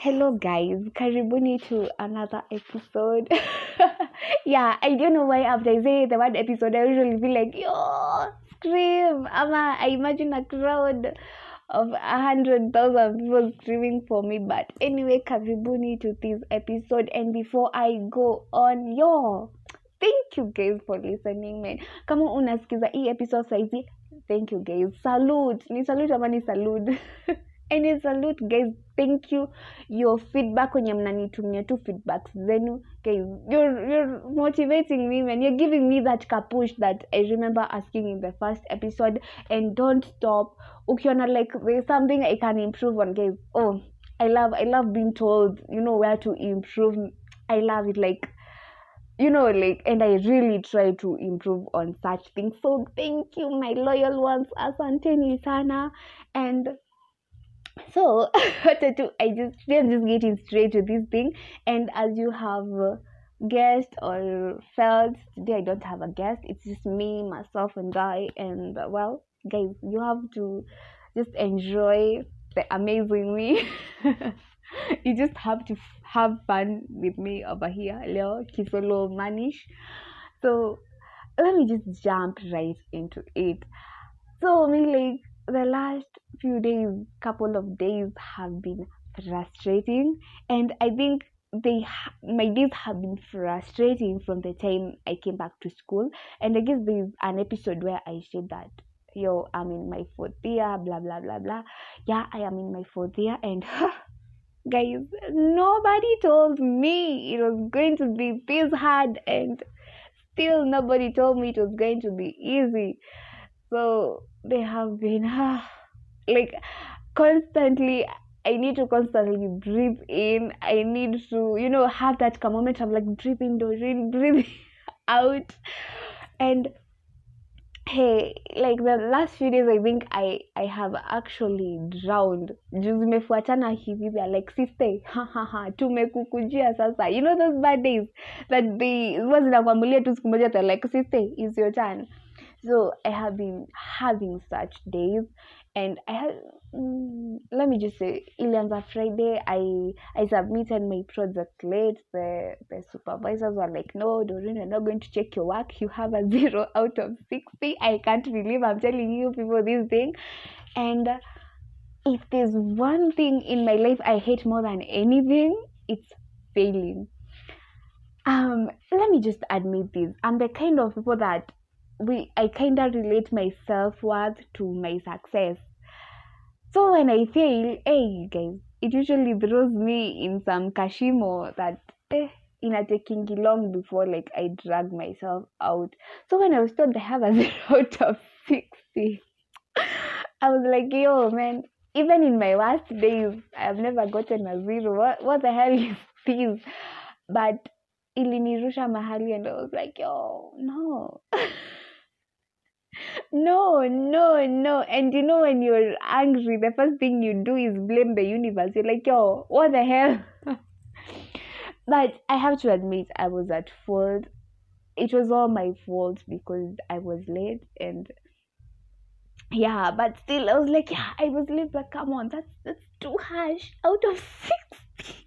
Hello guys, karibuni to another episode. yeah, I don't know why after I say the word episode, I usually feel like yo scream. Ama, I imagine a crowd of a hundred thousand people screaming for me. But anyway, karibuni to this episode. And before I go on, yo, thank you guys for listening, man. Kama unasikiza hii episode saizi, thank you guys. Salute, ni salute ama ni salute. and ni salute guys thank you. Your feedback wenye mnanitumia tu feedbacks zenu. Guys you're, you're motivating me man. You're giving me that kapush that i remember asking in the first episode. And don't stop. Ukiona like there's something i can improve on guys. Oh i love i love being told you know where to improve. I love it like you know like and i really try to improve on such things. So thank you my loyal ones. Asanteni sana. And so what I do, I just I'm just getting straight to this thing. And as you have uh, guessed or felt, today I don't have a guest. It's just me, myself, and I. And uh, well, guys, you have to just enjoy the amazing me. you just have to have fun with me over here, Leo Kisolo Manish. So let me just jump right into it. So me like the last few days, couple of days have been frustrating, and I think they my days have been frustrating from the time I came back to school. And I guess there's an episode where I said that yo, I'm in my fourth year, blah blah blah blah. Yeah, I am in my fourth year, and guys, nobody told me it was going to be this hard, and still nobody told me it was going to be easy. So they have been like constantly I need to constantly breathe in. I need to, you know, have that moment of like breathing, Doreen, breathing out. And hey, like the last few days, I think I I have actually drowned. Juu zimefuatana hivi, they're like sister, ha ha ha, tumekukujia sasa. You know those bad days that they huwa zinakwambulia tu siku moja, they're like sister, it's your turn. So I have been having such days, and I have. Mm, let me just say, ilianza Friday. I I submitted my project late. The the supervisors were like, "No, Doreen, you're not going to check your work. You have a zero out of sixty. I can't believe I'm telling you people this thing." And if there's one thing in my life I hate more than anything, it's failing. Um, let me just admit this. I'm the kind of people that we I kind of relate my self worth to my success. So when I fail, hey guys, it usually throws me in some kashimo that eh, ina taking long before like I drag myself out. So when I was told I have a zero of sixty, I was like, yo man, even in my worst days, I've never gotten a zero. What what the hell is this? But ilinirusha mahali and I was like, yo, no. no, no, no. And you know, when you're angry, the first thing you do is blame the universe. You're like, yo, what the hell? but I have to admit, I was at fault. It was all my fault because I was late and yeah, but still, I was like, yeah, I was late, but come on, that's that's too harsh. Out of sixty.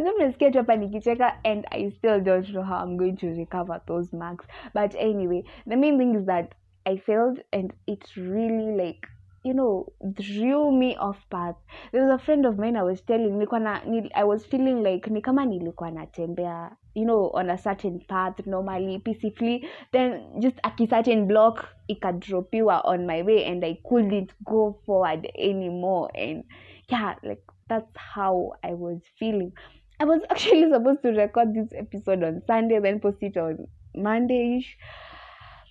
Nimesikia tu hapa nikicheka and I still don't know how I'm going to recover those marks. But anyway, the main thing is that I failed and it really like you know drew me off path. There was a friend of mine I was telling nilikuwa I was feeling like ni kama nilikuwa natembea you know on a certain path normally peacefully then just a certain block ikadropiwa on my way and I couldn't go forward anymore and yeah like that's how I was feeling. I was actually supposed to record this episode on Sunday, then post it on Monday ish.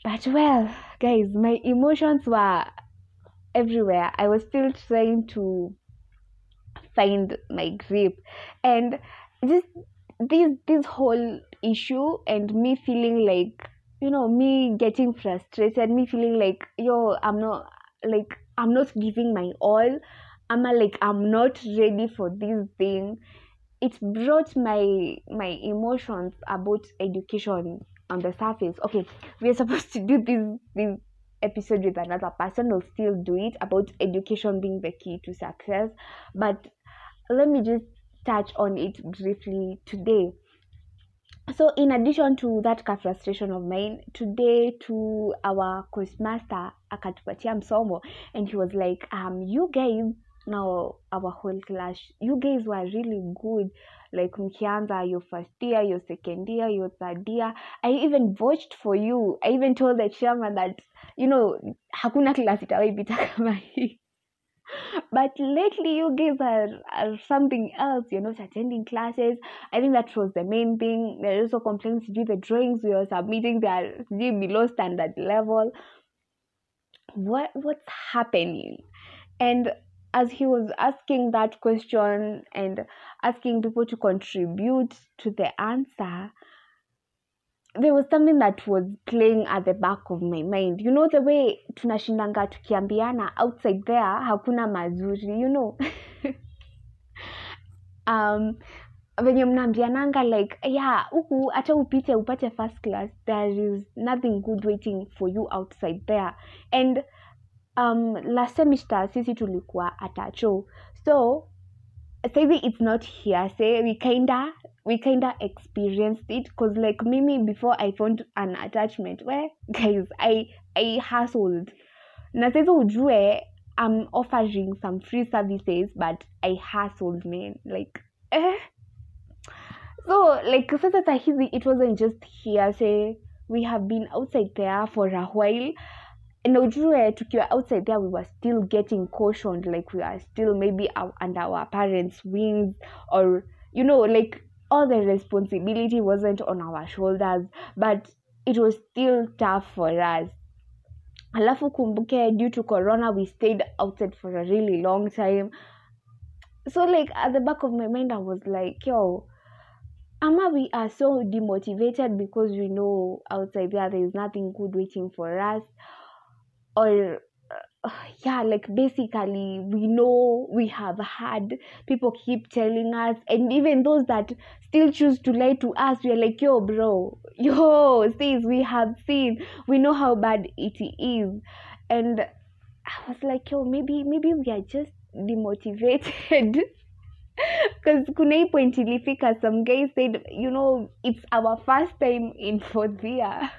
But well, guys, my emotions were everywhere. I was still trying to find my grip. And just this this whole issue and me feeling like you know, me getting frustrated, me feeling like, yo, I'm not like I'm not giving my all. I'm like I'm not ready for this thing. It brought my my emotions about education on the surface. Okay, we're supposed to do this this episode with another person. We'll still do it about education being the key to success. But let me just touch on it briefly today so in addition to that frustration of mine today to our course master akatupatia msomo and he was like um you guys now our whole class. You guys were really good. Like mkianza your first year your second year your third year. I even vouched for you. I even told the chairman that you know hakuna class itawaipita kama hii. But lately you guys are, are something else you're not attending classes. I think that was the main thing. There also complaints to do the drawings we are submitting. They are below standard level. What what's happening? And as he was asking that question and asking people to contribute to the answer there was something that was playing at the back of my mind. You know the way tunashindanga tukiambiana outside there hakuna mazuri you know? Um venye mnaambiananga like yeah huku hata upite upate first class there is nothing good waiting for you outside there. And um last sisi tulikuwa atacho so sahivi it's not hearsay we kinda we kinda experienced it because like mimi before i found an attachment where guys i i hustled. Na saizi ujue i'm offering some free services but i hustled man like eh. So like sasa sahizi it wasn't just hearsay we have been outside there for a while and ujue tukiwa outside there we were still getting cautioned like we are still maybe our, under our parents wings or you know like all the responsibility wasn't on our shoulders but it was still tough for us. Alafu kumbuke due to corona we stayed outside for a really long time. So like at the back of my mind i was like yo ama we are so demotivated because we know outside there there is nothing good waiting for us or uh, yeah like basically we know we have had people keep telling us and even those that still choose to lie to us we're like yo bro yo sis we have seen we know how bad it is. And i was like yo maybe maybe we are just demotivated. Because kuna hii point ilifika some guy said you know it's our first time in fourth year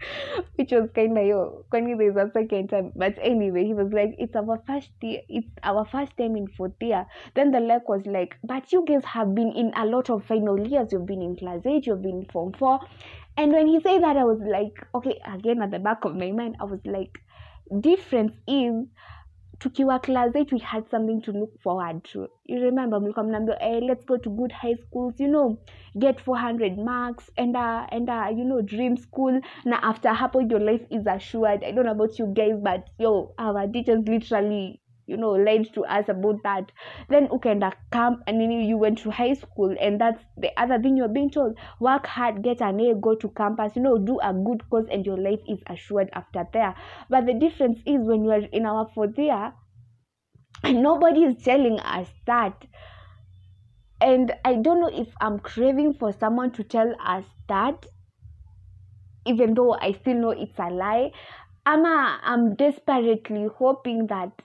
which was kind of yo kwani there's a second time but anyway he was like it's our first year it's our first time in fourth year. Then the lec was like but you guys have been in a lot of final years. You've been in class 8 you've been in form 4 and when he said that i was like okay again at the back of my mind i was like difference is tukiwa class 8 we had something to look forward to. You remember mlikuwa mnaambia hey, let's go to good high schools you know get 400 marks and uh, and uh, you know dream school. Na after hapo your life is assured. I don't know about you guys but yo our teachers literally you know lied to us about that. Then ukaenda camp and then you went to high school and that's the other thing you're being told. Work hard get an a go to campus you know do a good course and your life is assured after there. But the difference is when you are in our fourth year nobody is telling us that. And i don't know if i'm craving for someone to tell us that even though i still know it's a lie. Ama i'm desperately hoping that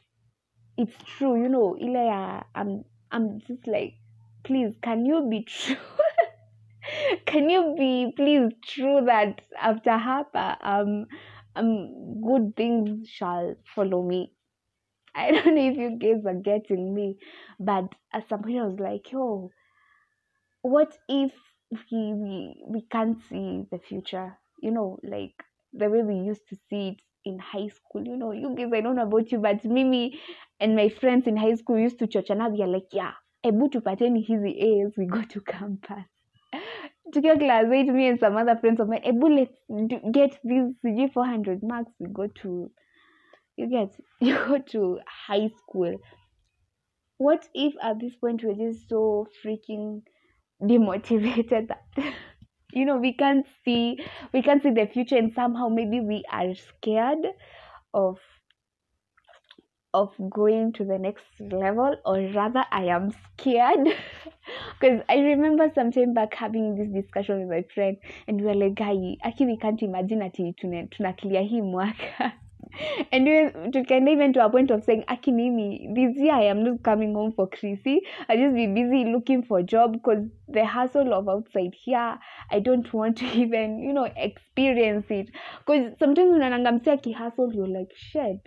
it's true you know ile i'm i'm just like please can you be true? Can you be please true that after hapa um um good things shall follow me? I don't know if you guys are getting me, but at some point I was like, yo, what if we, we we can't see the future? You know, like the way we used to see it in high school. You know, you guys, I don't know about you, but Mimi and my friends in high school used to chochana. We are like, yeah, ebu tupateni hizi A's, we go to campus. To Tukiwa class 8, me and some other friends of mine, ebu let's get these CG 400 marks, we go to you get you go to high school what if at this point we're just so freaking demotivated that you know we can't see we can't see the future and somehow maybe we are scared of of going to the next level or rather i am scared. Because i remember some time back having this discussion with my friend and we were like guy we can't imagine ati tuna clear hii mwaka even tukaenda even to a point of saying akinimi this year i am not coming home for chrissy. I just be busy looking for job because the hustle of outside here i don't want to even you know experience it. Because sometimes unanangamsia msi you're like shed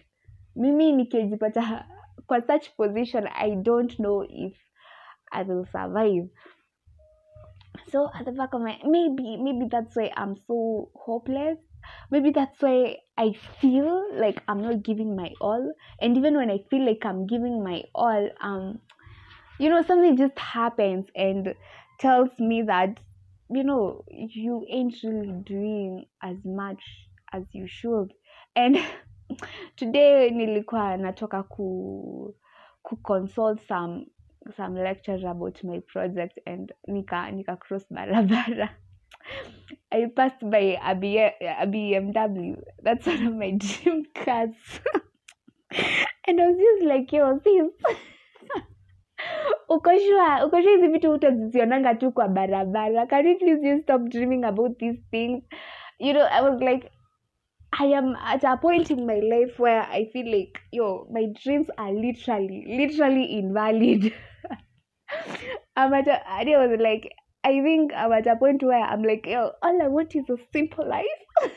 mimi nikijipata kwa such position i don't know if i will survive. So at the back of my maybe maybe that's why i'm so hopeless maybe that's why i feel like i'm not giving my all. And even when i feel like i'm giving my all um you know something just happens and tells me that you know you ain't really doing as much as you should. And today nilikuwa natoka ku ku consult some some lectures about my project and nika nika cross barabara I passed by a, B- a BMW. That's one of my dream cars. and I was just like, yo, sis. ukoshua ukoshua hizi vitu utazizionanga tu kwa barabara can you please just stop dreaming about these things you know i was like i am at a point in my life where i feel like yo my dreams are literally literally invalid i'm at a, I was like I think I'm at a point where I'm like, yo, all I want is a simple life.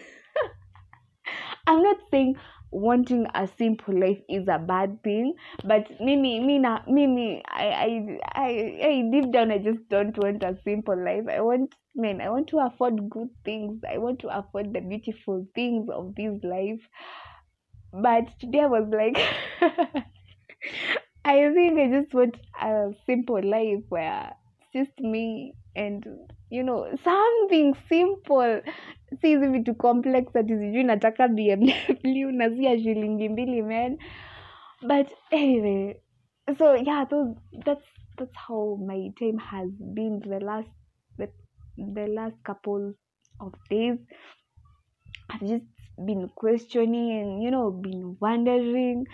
I'm not saying wanting a simple life is a bad thing, but mimi, mina, mimi, I, I, I, I, deep down, I just don't want a simple life. I want, man, I want to afford good things. I want to afford the beautiful things of this life. But today I was like, I think I just want a simple life where it's just me and you know something simple. Si hizi vitu complex ati sijui nataka bmw na si shilingi mbili men but anyway so yeah those, that's that's how my time has been the last the, the last couple of days. I've just been questioning and you know been wondering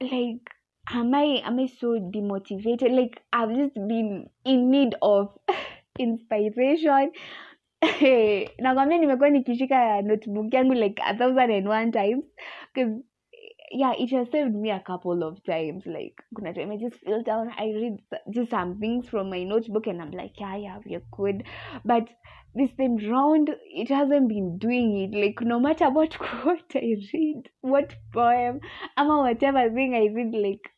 like am I am I so demotivated? Like I've just been in need of inspiration. nakwambia nimekuwa nikishika notebook yangu like a thousand and one times because yeah it has saved me a couple of times like kuna time I just feel down I read just some things from my notebook and I'm like yeah yeah we're good but this time round it hasn't been doing it like no matter what quote I read what poem ama whatever thing I read like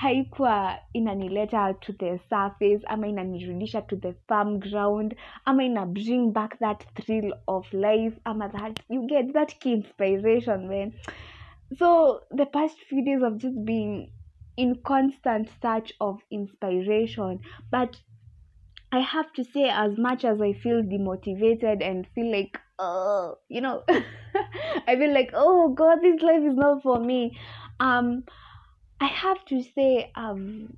haikuwa inanileta to the surface ama inanirudisha to the farm ground ama ina bring back that thrill of life ama that you get that key inspiration man. So the past few days i've just been in constant search of inspiration but i have to say as much as i feel demotivated and feel like oh you know i feel like oh god this life is not for me um I have to say I've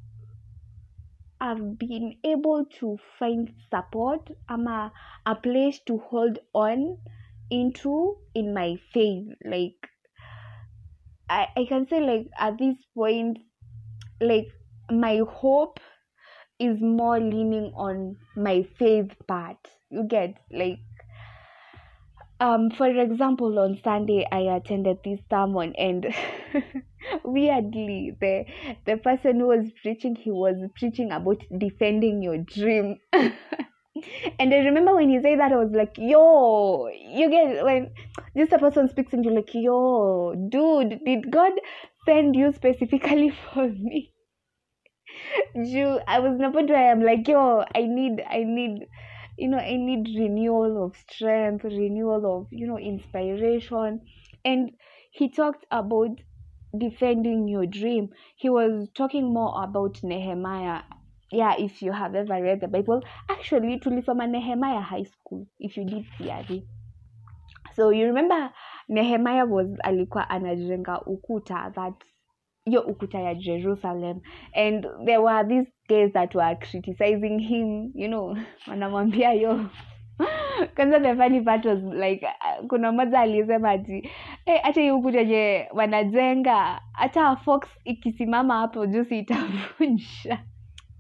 I've been able to find support. I'm a, a place to hold on into in my faith. Like I, I can say like at this point like my hope is more leaning on my faith part. You get like um for example on sunday i attended this sermon and weirdly the the person who was preaching he was preaching about defending your dream. And i remember when he said that i was like yo you get when this person speaks and you're like yo dude did god send you specifically for me? You i was in a i'm like yo i need i need you know i need renewal of strength renewal of you know inspiration. And he talked about defending your dream. He was talking more about nehemiah. Yeah if you have ever read the bible actually tulisoma nehemiah high school if you did CRE. so you remember nehemiah was alikuwa anajenga ukuta that hiyo ukuta ya jerusalem. And there were these guys that were criticizing him you know wanamwambia yo. Kwanza the funny part was like uh, kuna mmoja alisema ati hata hey, ukuta yenye wanajenga hata fox ikisimama hapo jusi itavunja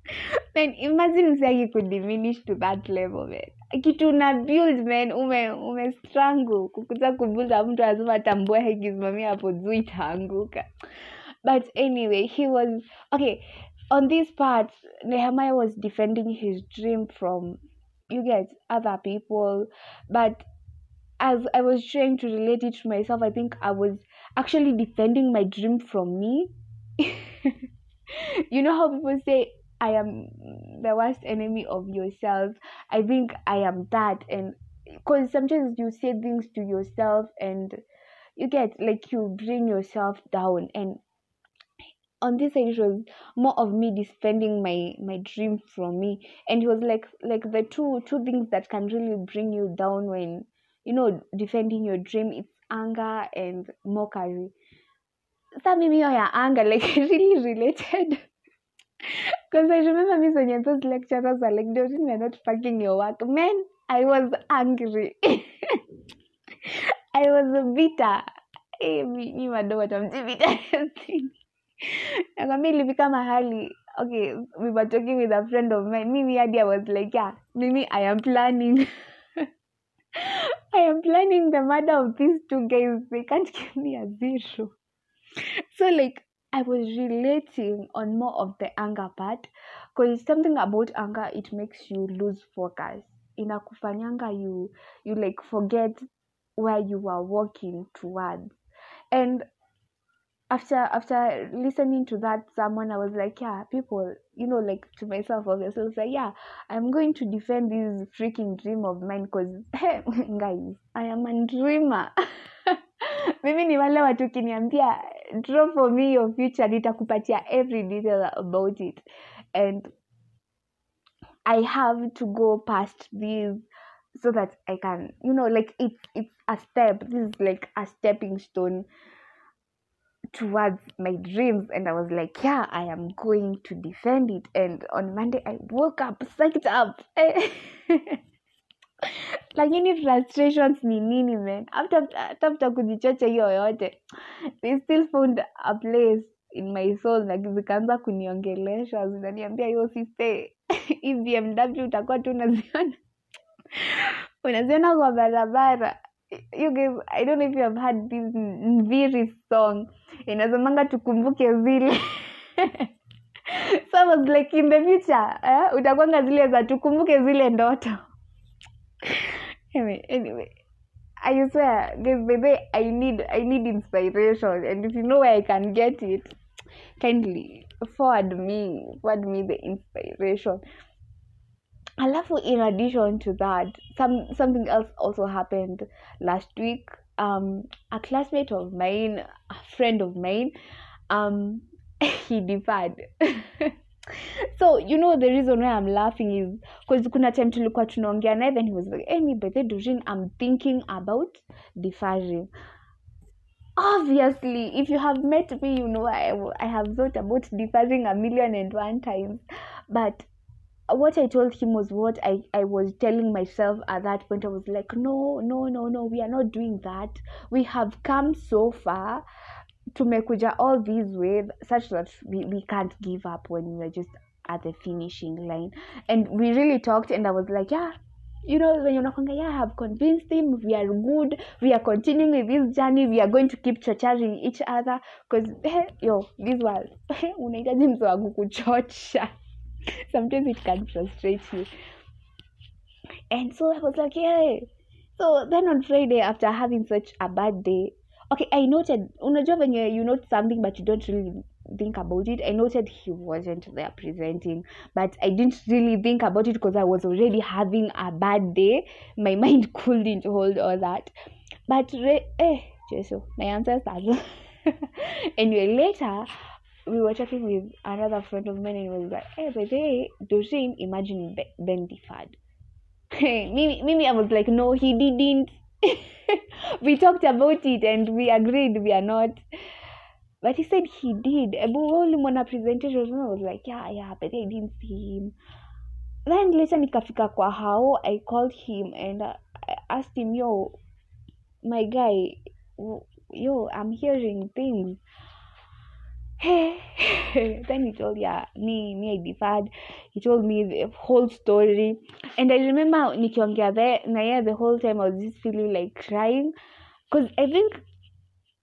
man imagine msiaki kudiminish to that level man. Kitu na build man ume ume kukuta kukuza mtu lazima tambue hekisimamia hapo juu itaanguka but anyway he was okay on this part nehemiah was defending his dream from you get other people but as i was trying to relate it to myself i think i was actually defending my dream from me you know how people say I am the worst enemy of yourself. I think I am that, and because sometimes you say things to yourself and you get like you bring yourself down. And on this side, it was more of me defending my my dream from me, and it was like like the two two things that can really bring you down when you know defending your dream. It's anger and mockery. Sa mimi ya anger like really related. Because I remember me when those lecturers were like, Doreen, we're not fucking your work. Man, I was angry. I was bitter. Hey, mi mi bado watamjibita nakwambia mahali okay we were talking with a friend of mine mimi hadi i was like yeah mimi i am planning i am planning the murder of these two guys they can't give me a zero so like I was relating on more of the anger part because something about anger it makes you lose focus. Inakufanyanga you you like forget where you are walking towards. And after after listening to that someone I was like, yeah, people, you know, like to myself obviously, I was like, yeah, I'm going to defend this freaking dream of mine because guys, I am a dreamer. mimi ni wale watu kiniambia draw for me your future nitakupatia every detail about it and i have to go past this so that i can you know like it's it's a step this is like a stepping stone towards my dreams and i was like yeah i am going to defend it. And on monday i woke up psyched up. Lakini frustrations ni nini man? After kujichocha hiyo yote they still found a place in my soul like zikaanza kuniongelesha zinaniambia hiyo siste hii utakuwa tu unaziona? Unaziona kwa barabara? You guys i don't know if you have heard this nviri song inazomanga tukumbuke zile so I was like in the future eh, utakwanga zile za tukumbuke zile ndoto anyway, anyway I swear, guys, baby, I need I need inspiration, and if you know where I can get it, kindly forward me forward me the inspiration. Alafu, in addition to that, some something else also happened last week. Um, a classmate of mine, a friend of mine, um, he deferred. so you know the reason why i'm laughing is because kuna time tulikuwa tunaongea naye then he was like hey, me by the Doreen, i'm thinking about deferring obviously if you have met me you know I, I have thought about deferring a million and one times but what i told him was what I, I was telling myself at that point. I was like no no no no we are not doing that. We have come so far to tumekuja all these ways such that we, we can't give up when we are just at the finishing line. And we really talked and i was like yeah you know when you're nakwanga yeah i have convinced him. We are good. We are continuing with this journey. We are going to keep chocharing each other. Because yo this world unahitaji mtu wa kukuchocha sometimes it can frustrate you. And so i was like yeah. So then on friday after having such a bad day okay i noted unajua venye you note something but you don't really think about it. I noted he wasn't there presenting but i didn't really think about it because i was already having a bad day. My mind couldn't hold all that. But re- eh jesu my ancestors anyway later we were chatting with another friend of mine and was like hey by the imagine Be- ben deferred mimi, mimi i was like no he didn't. We talked about it and we agreed we are not. But he said he did. Ebu ulimwona presentation and I was like yeah yeah but I didn't see him. Then later nikafika kwa hao I called him and I asked him yo my guy yo I'm hearing things hey then he told yeah me me I deferred he told me the whole story. And I remember nikiongea there na yeah the whole time I was just feeling like crying. Because I think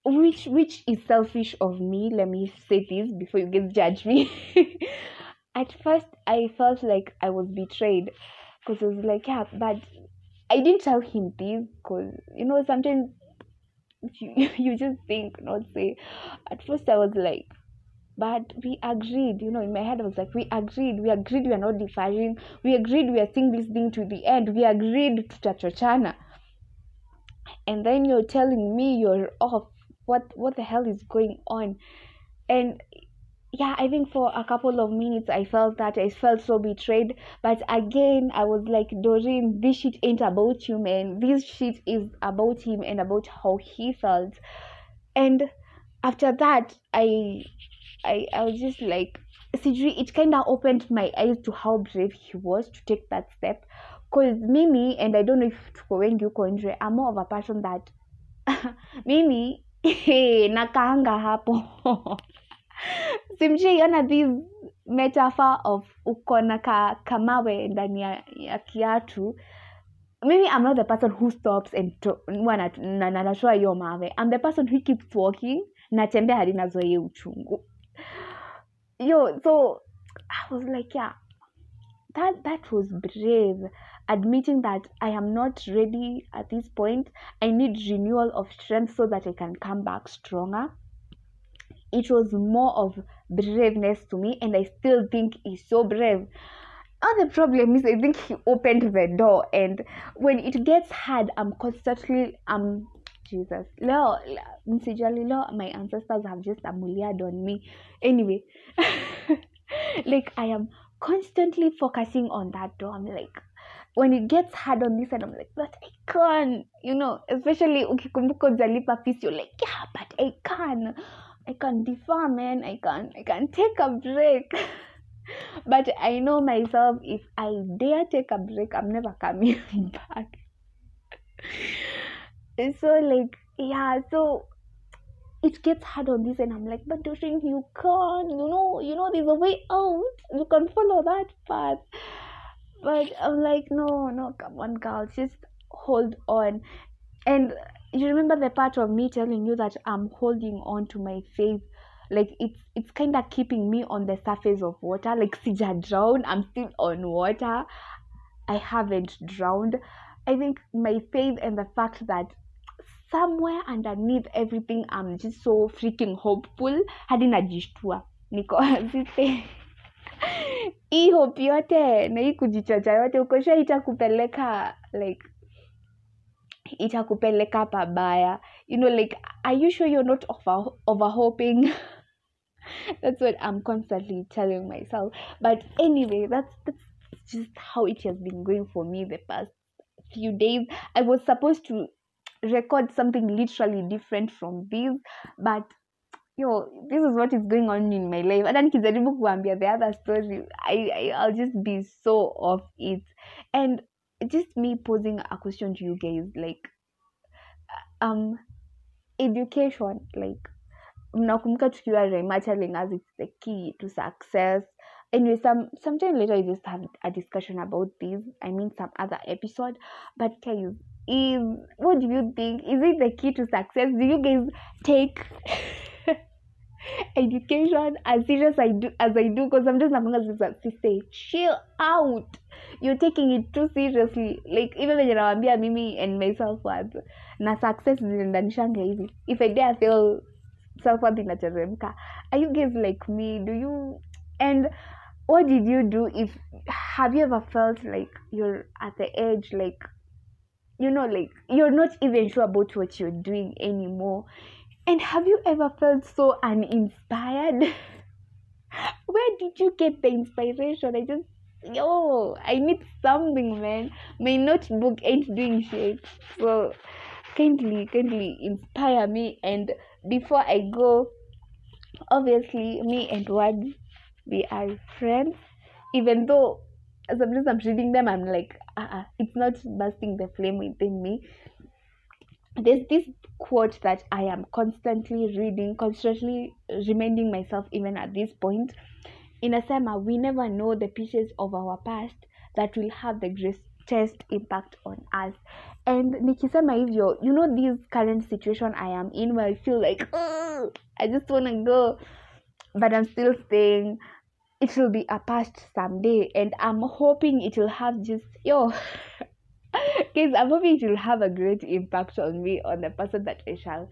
which which is selfish of me let me say this before you guys judge me. At first I felt like I was betrayed. Because I was like yeah but I didn't tell him this because you know sometimes you, you just think not say. At first I was like but we agreed you know in my head i was like we agreed we agreed we are not deferring we agreed we are seeing this thing to the end. We agreed to tutachochana and then you're telling me you're off. What what the hell is going on? And yeah i think for a couple of minutes i felt that i felt so betrayed. But again i was like doreen this shit ain't about you man. This shit is about him and about how he felt. And after that i I, I was just like sijui it kind of opened my eyes to how brave he was to take that step. Cause mimi and i don't know if tuko wengi huko nje I'm more of a person that mimi nakaanga hapo. Simshaiona this metaphor of uko na ka, kamawe ndani ya, ya kiatu. Mimi i'm not the person who stops and to- na- na- na- natoa hiyo mawe. I'm the person who keeps walking natembea hadi nazoye uchungu yo so i was like yeah that that was brave. Admitting that i am not ready at this point. I need renewal of strength so that i can come back stronger. It was more of braveness to me and i still think he's so brave. Now the problem is i think he opened the door and when it gets hard i'm constantly um jesus. Leo msijali leo my ancestors have just amuliad on me. Anyway like i am constantly focusing on that door. I'm like when it gets hard on this and i'm like but i can you know especially ukikumbuka ujalipa fees you're like yeah but i can i can defer man. I can i can take a break. But i know myself if i dare take a break i'm never coming back so like yeah so it gets hard on this and i'm like but Doreen, you can't you know you know there's a way out. You can follow that path. But i'm like no no come on girl just hold on. And you remember the part of me telling you that i'm holding on to my faith? Like it's it's kind of keeping me on the surface of water. Like sija drown i'm still on water. I haven't drowned. I think my faith and the fact that somewhere underneath everything i'm just so freaking hopeful. Hadi najishtua. Niko hii hope yote na hii kujichocha yote ukosha itakupeleka like itakupeleka pabaya. You know like are you sure you're not over, overhoping? That's what i'm constantly telling myself. But anyway that's that's just how it has been going for me the past few days. I was supposed to record something literally different from this but yo this is what is going on in my life. Hata nikijaribu kuambia the other story I, I, i'll just be so off it. And just me posing a question to you guys like um education like mnakumbuka tukiwa rema telling us it's the key to success. Anyway some sometime later i just have a discussion about this i mean some other episode. But guys is what do you think? Is it the key to success? Do you guys take education as serious I do as I do? Because sometimes nakwanga say chill out. You're taking it too seriously. Like even venye nawambia mimi and myself worth na success zinaendanishanga hivi. If I dare feel self worth inateremka are you guys like me? Do you and what did you do if have you ever felt like you're at the edge like you know like you're not even sure about what you're doing anymore. And have you ever felt so uninspired? Where did you get the inspiration? I just yo i need something man. My notebook ain't doing shit. So kindly kindly inspire me. And before i go obviously me and words we are friends. Even though sometimes i'm reading them i'm like uh-uh, it's not busting the flame within me there's this quote that I am constantly reading, constantly reminding myself, even at this point. Inasema, we never know the pieces of our past that will have the greatest impact on us. And nikisema hivyo, you know this current situation I am in where I feel like, I just want to go, but I'm still staying. It will be a past someday, and I'm hoping it will have just, yo, Guys, I'm hoping it will have a great impact on me, on the person that I shall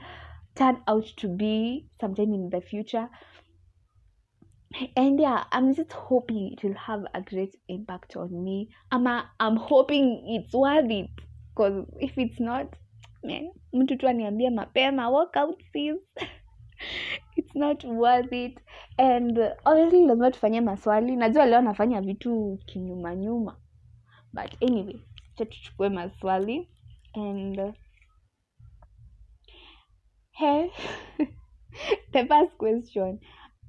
turn out to be sometime in the future. And yeah, I'm just hoping it will have a great impact on me. I'm, a, I'm hoping it's worth it. Because if it's not, man, mtu tu aniambia mapema, walk out sis. it's not worth it. And obviously lazima tufanye maswali. Najua leo nafanya vitu kinyuma nyuma. But anyway, tuchukue maswali and uh, hey the first question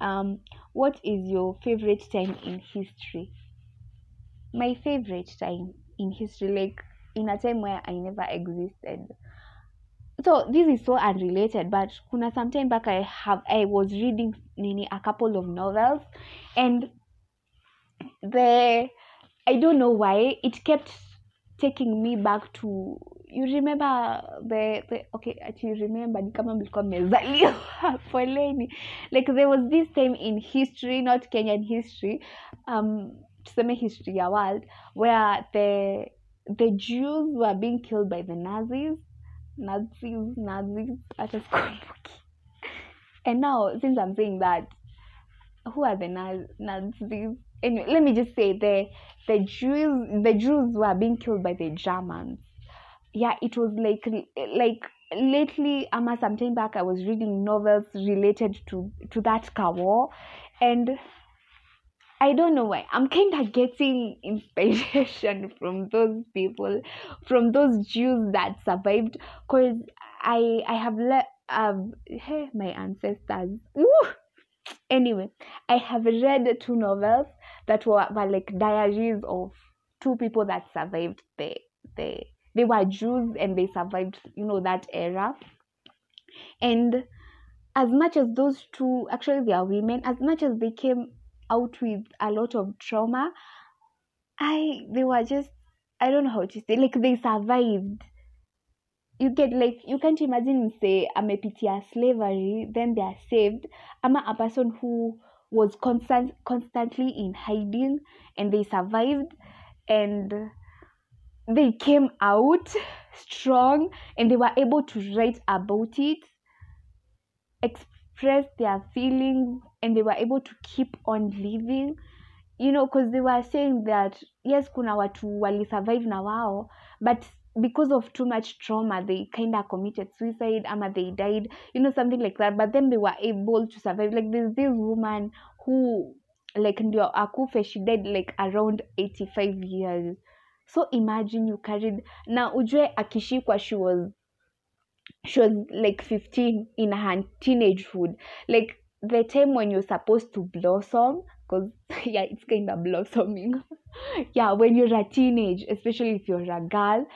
um what is your favorite time in history my favorite time in history like in a time where i never existed so this is so unrelated but kuna sometime back i have i was reading nini a couple of novels and the i don't know why it kept taking me back to you remember the, the okay actually remember ni kama mlikuwa mmezaliwa poleni like there was this time in history not kenyan history um tuseme history ya world where the the jews were being killed by the nazis nazis nazis hata sikumbuki and now since i'm saying that who are the Naz- nazis? Anyway let me just say the the jews the jews were being killed by the germans. Yeah it was like like lately um, ama sometime back i was reading novels related to to that war and i don't know why. I'm kind of getting inspiration from those people from those jews that survived because i i have um hey my ancestors. Anyway i have read two novels that were, were like diaries of two people that survived. The the they were jews and they survived you know that era. And as much as those two actually they are women as much as they came out with a lot of trauma i they were just i don't know how to say like they survived. You get like you can't imagine say I'm a amepitia slavery then they are saved. Ama a person who was constant constantly in hiding and they survived and they came out strong and they were able to write about it express their feelings and they were able to keep on living. You know because they were saying that yes kuna watu walisurvive na wao but because of too much trauma they kind of committed suicide ama they died you know something like that. But then they were able to survive. Like there's this woman who like ndio akufe she died like around 85 years. So imagine you carried na ujue akishikwa she was she was like 15 in her teenagehood like the time when you're supposed to blossom because yeah it's kind of blossoming. Yeah when you're a teenage especially if you're a girl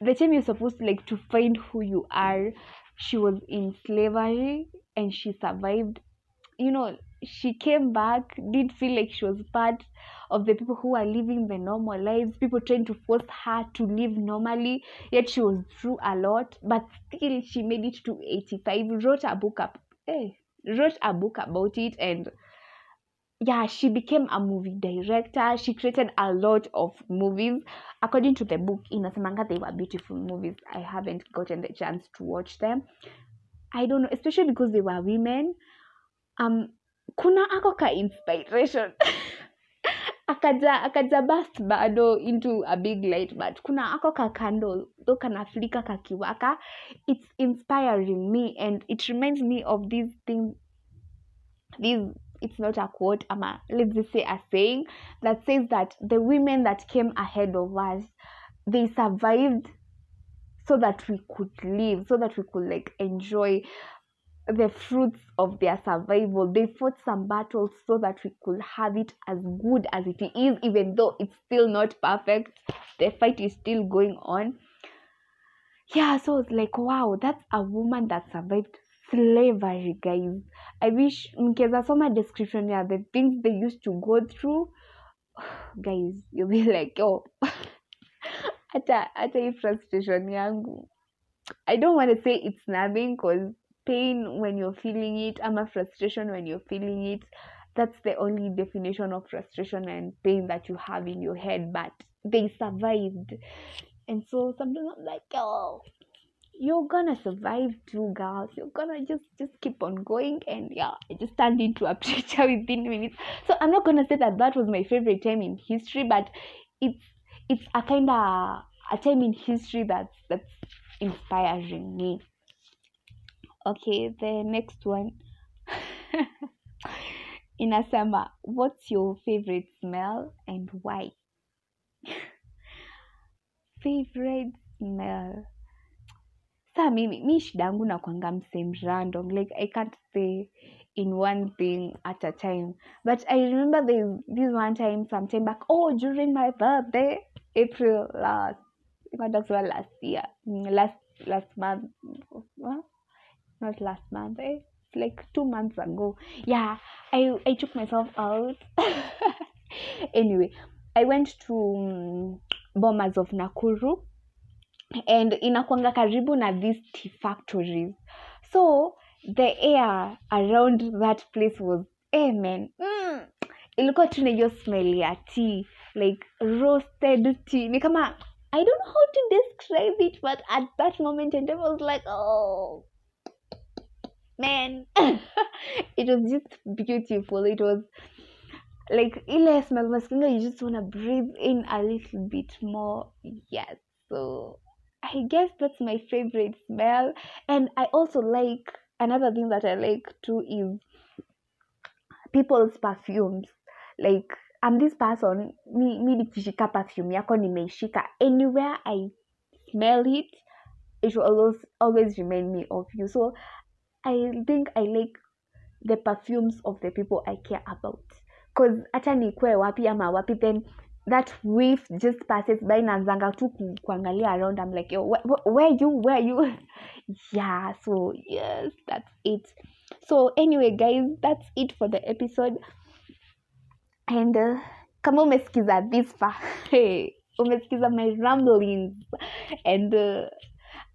the time you're supposed to like to find who you are she was in slavery and she survived you know she came back did feel like she was part of the people who are living the normal lives. People trying to force her to live normally yet she was through a lot but still she made it to 85 wrote a book up eh, wrote a book about it and yeah she became a movie director. She created a lot of movies. According to the book in inasemanga they were beautiful movies. I haven't gotten the chance to watch them. I don't know especially because they were women. Um kuna ako ka inspiration. Akaja akaja bast bado into a big light but kuna ako ka candle tho kanaflika kakiwaka it's inspiring me and it reminds me of these things these it's not a quote ama let's just say a saying that says that the women that came ahead of us they survived so that we could live so that we could like enjoy the fruits of their survival. They fought some battles so that we could have it as good as it is even though it's still not perfect. The fight is still going on. Yeah so it's like wow that's a woman that survived slavery guys. I wish mkiweza soma description ya the things they used to go through. Guys you'll be like oh hata hata hii frustration yangu. I don't want to say it's nothing because pain when you're feeling it am ama frustration when you're feeling it. That's the only definition of frustration and pain that you have in your head but they survived. And so sometimes i'm like oh you're gonna survive too girls. You're gonna just just keep on going and yeah i just turned into a preacher within minutes. So i'm not gonna say that that was my favorite time in history but it's it's a kind of a time in history that's that's inspiring me okay the next one. Inasema what's your favorite smell and why? Favorite smell. Saa mimi mi shida yangu nakwanga msame random. Like i can't stay in one thing at a time. But i remember there's this one time sometime back oh during my birthday april last last year last last month not last month. Eh? like two months ago. Yeah i i took myself out. Anyway i went to um, bomas of nakuru and inakwanga karibu na these tea factories. So the air around that place was eh man. Mm, ilikuwa tu na smell ya tea like roasted tea. Ni kama i don't know how to describe it but at that moment and i was like oh man it was just beautiful. It was like ile smell maskinga you just want to breathe in a little bit more. Yes so i guess that's my favorite smell. And i also like another thing that i like too is people's perfumes. Like i'm this person me mi nikishika perfume yako nimeishika anywhere i smell it it will always, always remind me of you. So i think i like the perfumes of the people i care about. Cause hata nikwe wapi ama wapi then that whiff just passes by naanzanga tu kuangalia around. I'm like Yo, where, where you? Where you? Yeah so yes that's it. So anyway guys that's it for the episode. And uh, kama umesikiza this far hey, umesikiza my ramblings. And uh,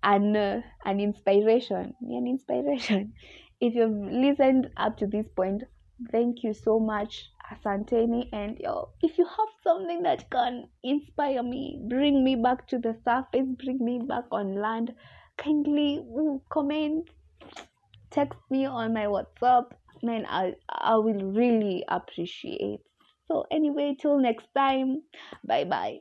an, uh, an inspiration an inspiration. If you've listened up to this point thank you so much asanteni and yo if you have something that can inspire me bring me back to the surface bring me back on land kindly ooh, comment text me on my whatsapp man i i will really appreciate. So anyway till next time bye bye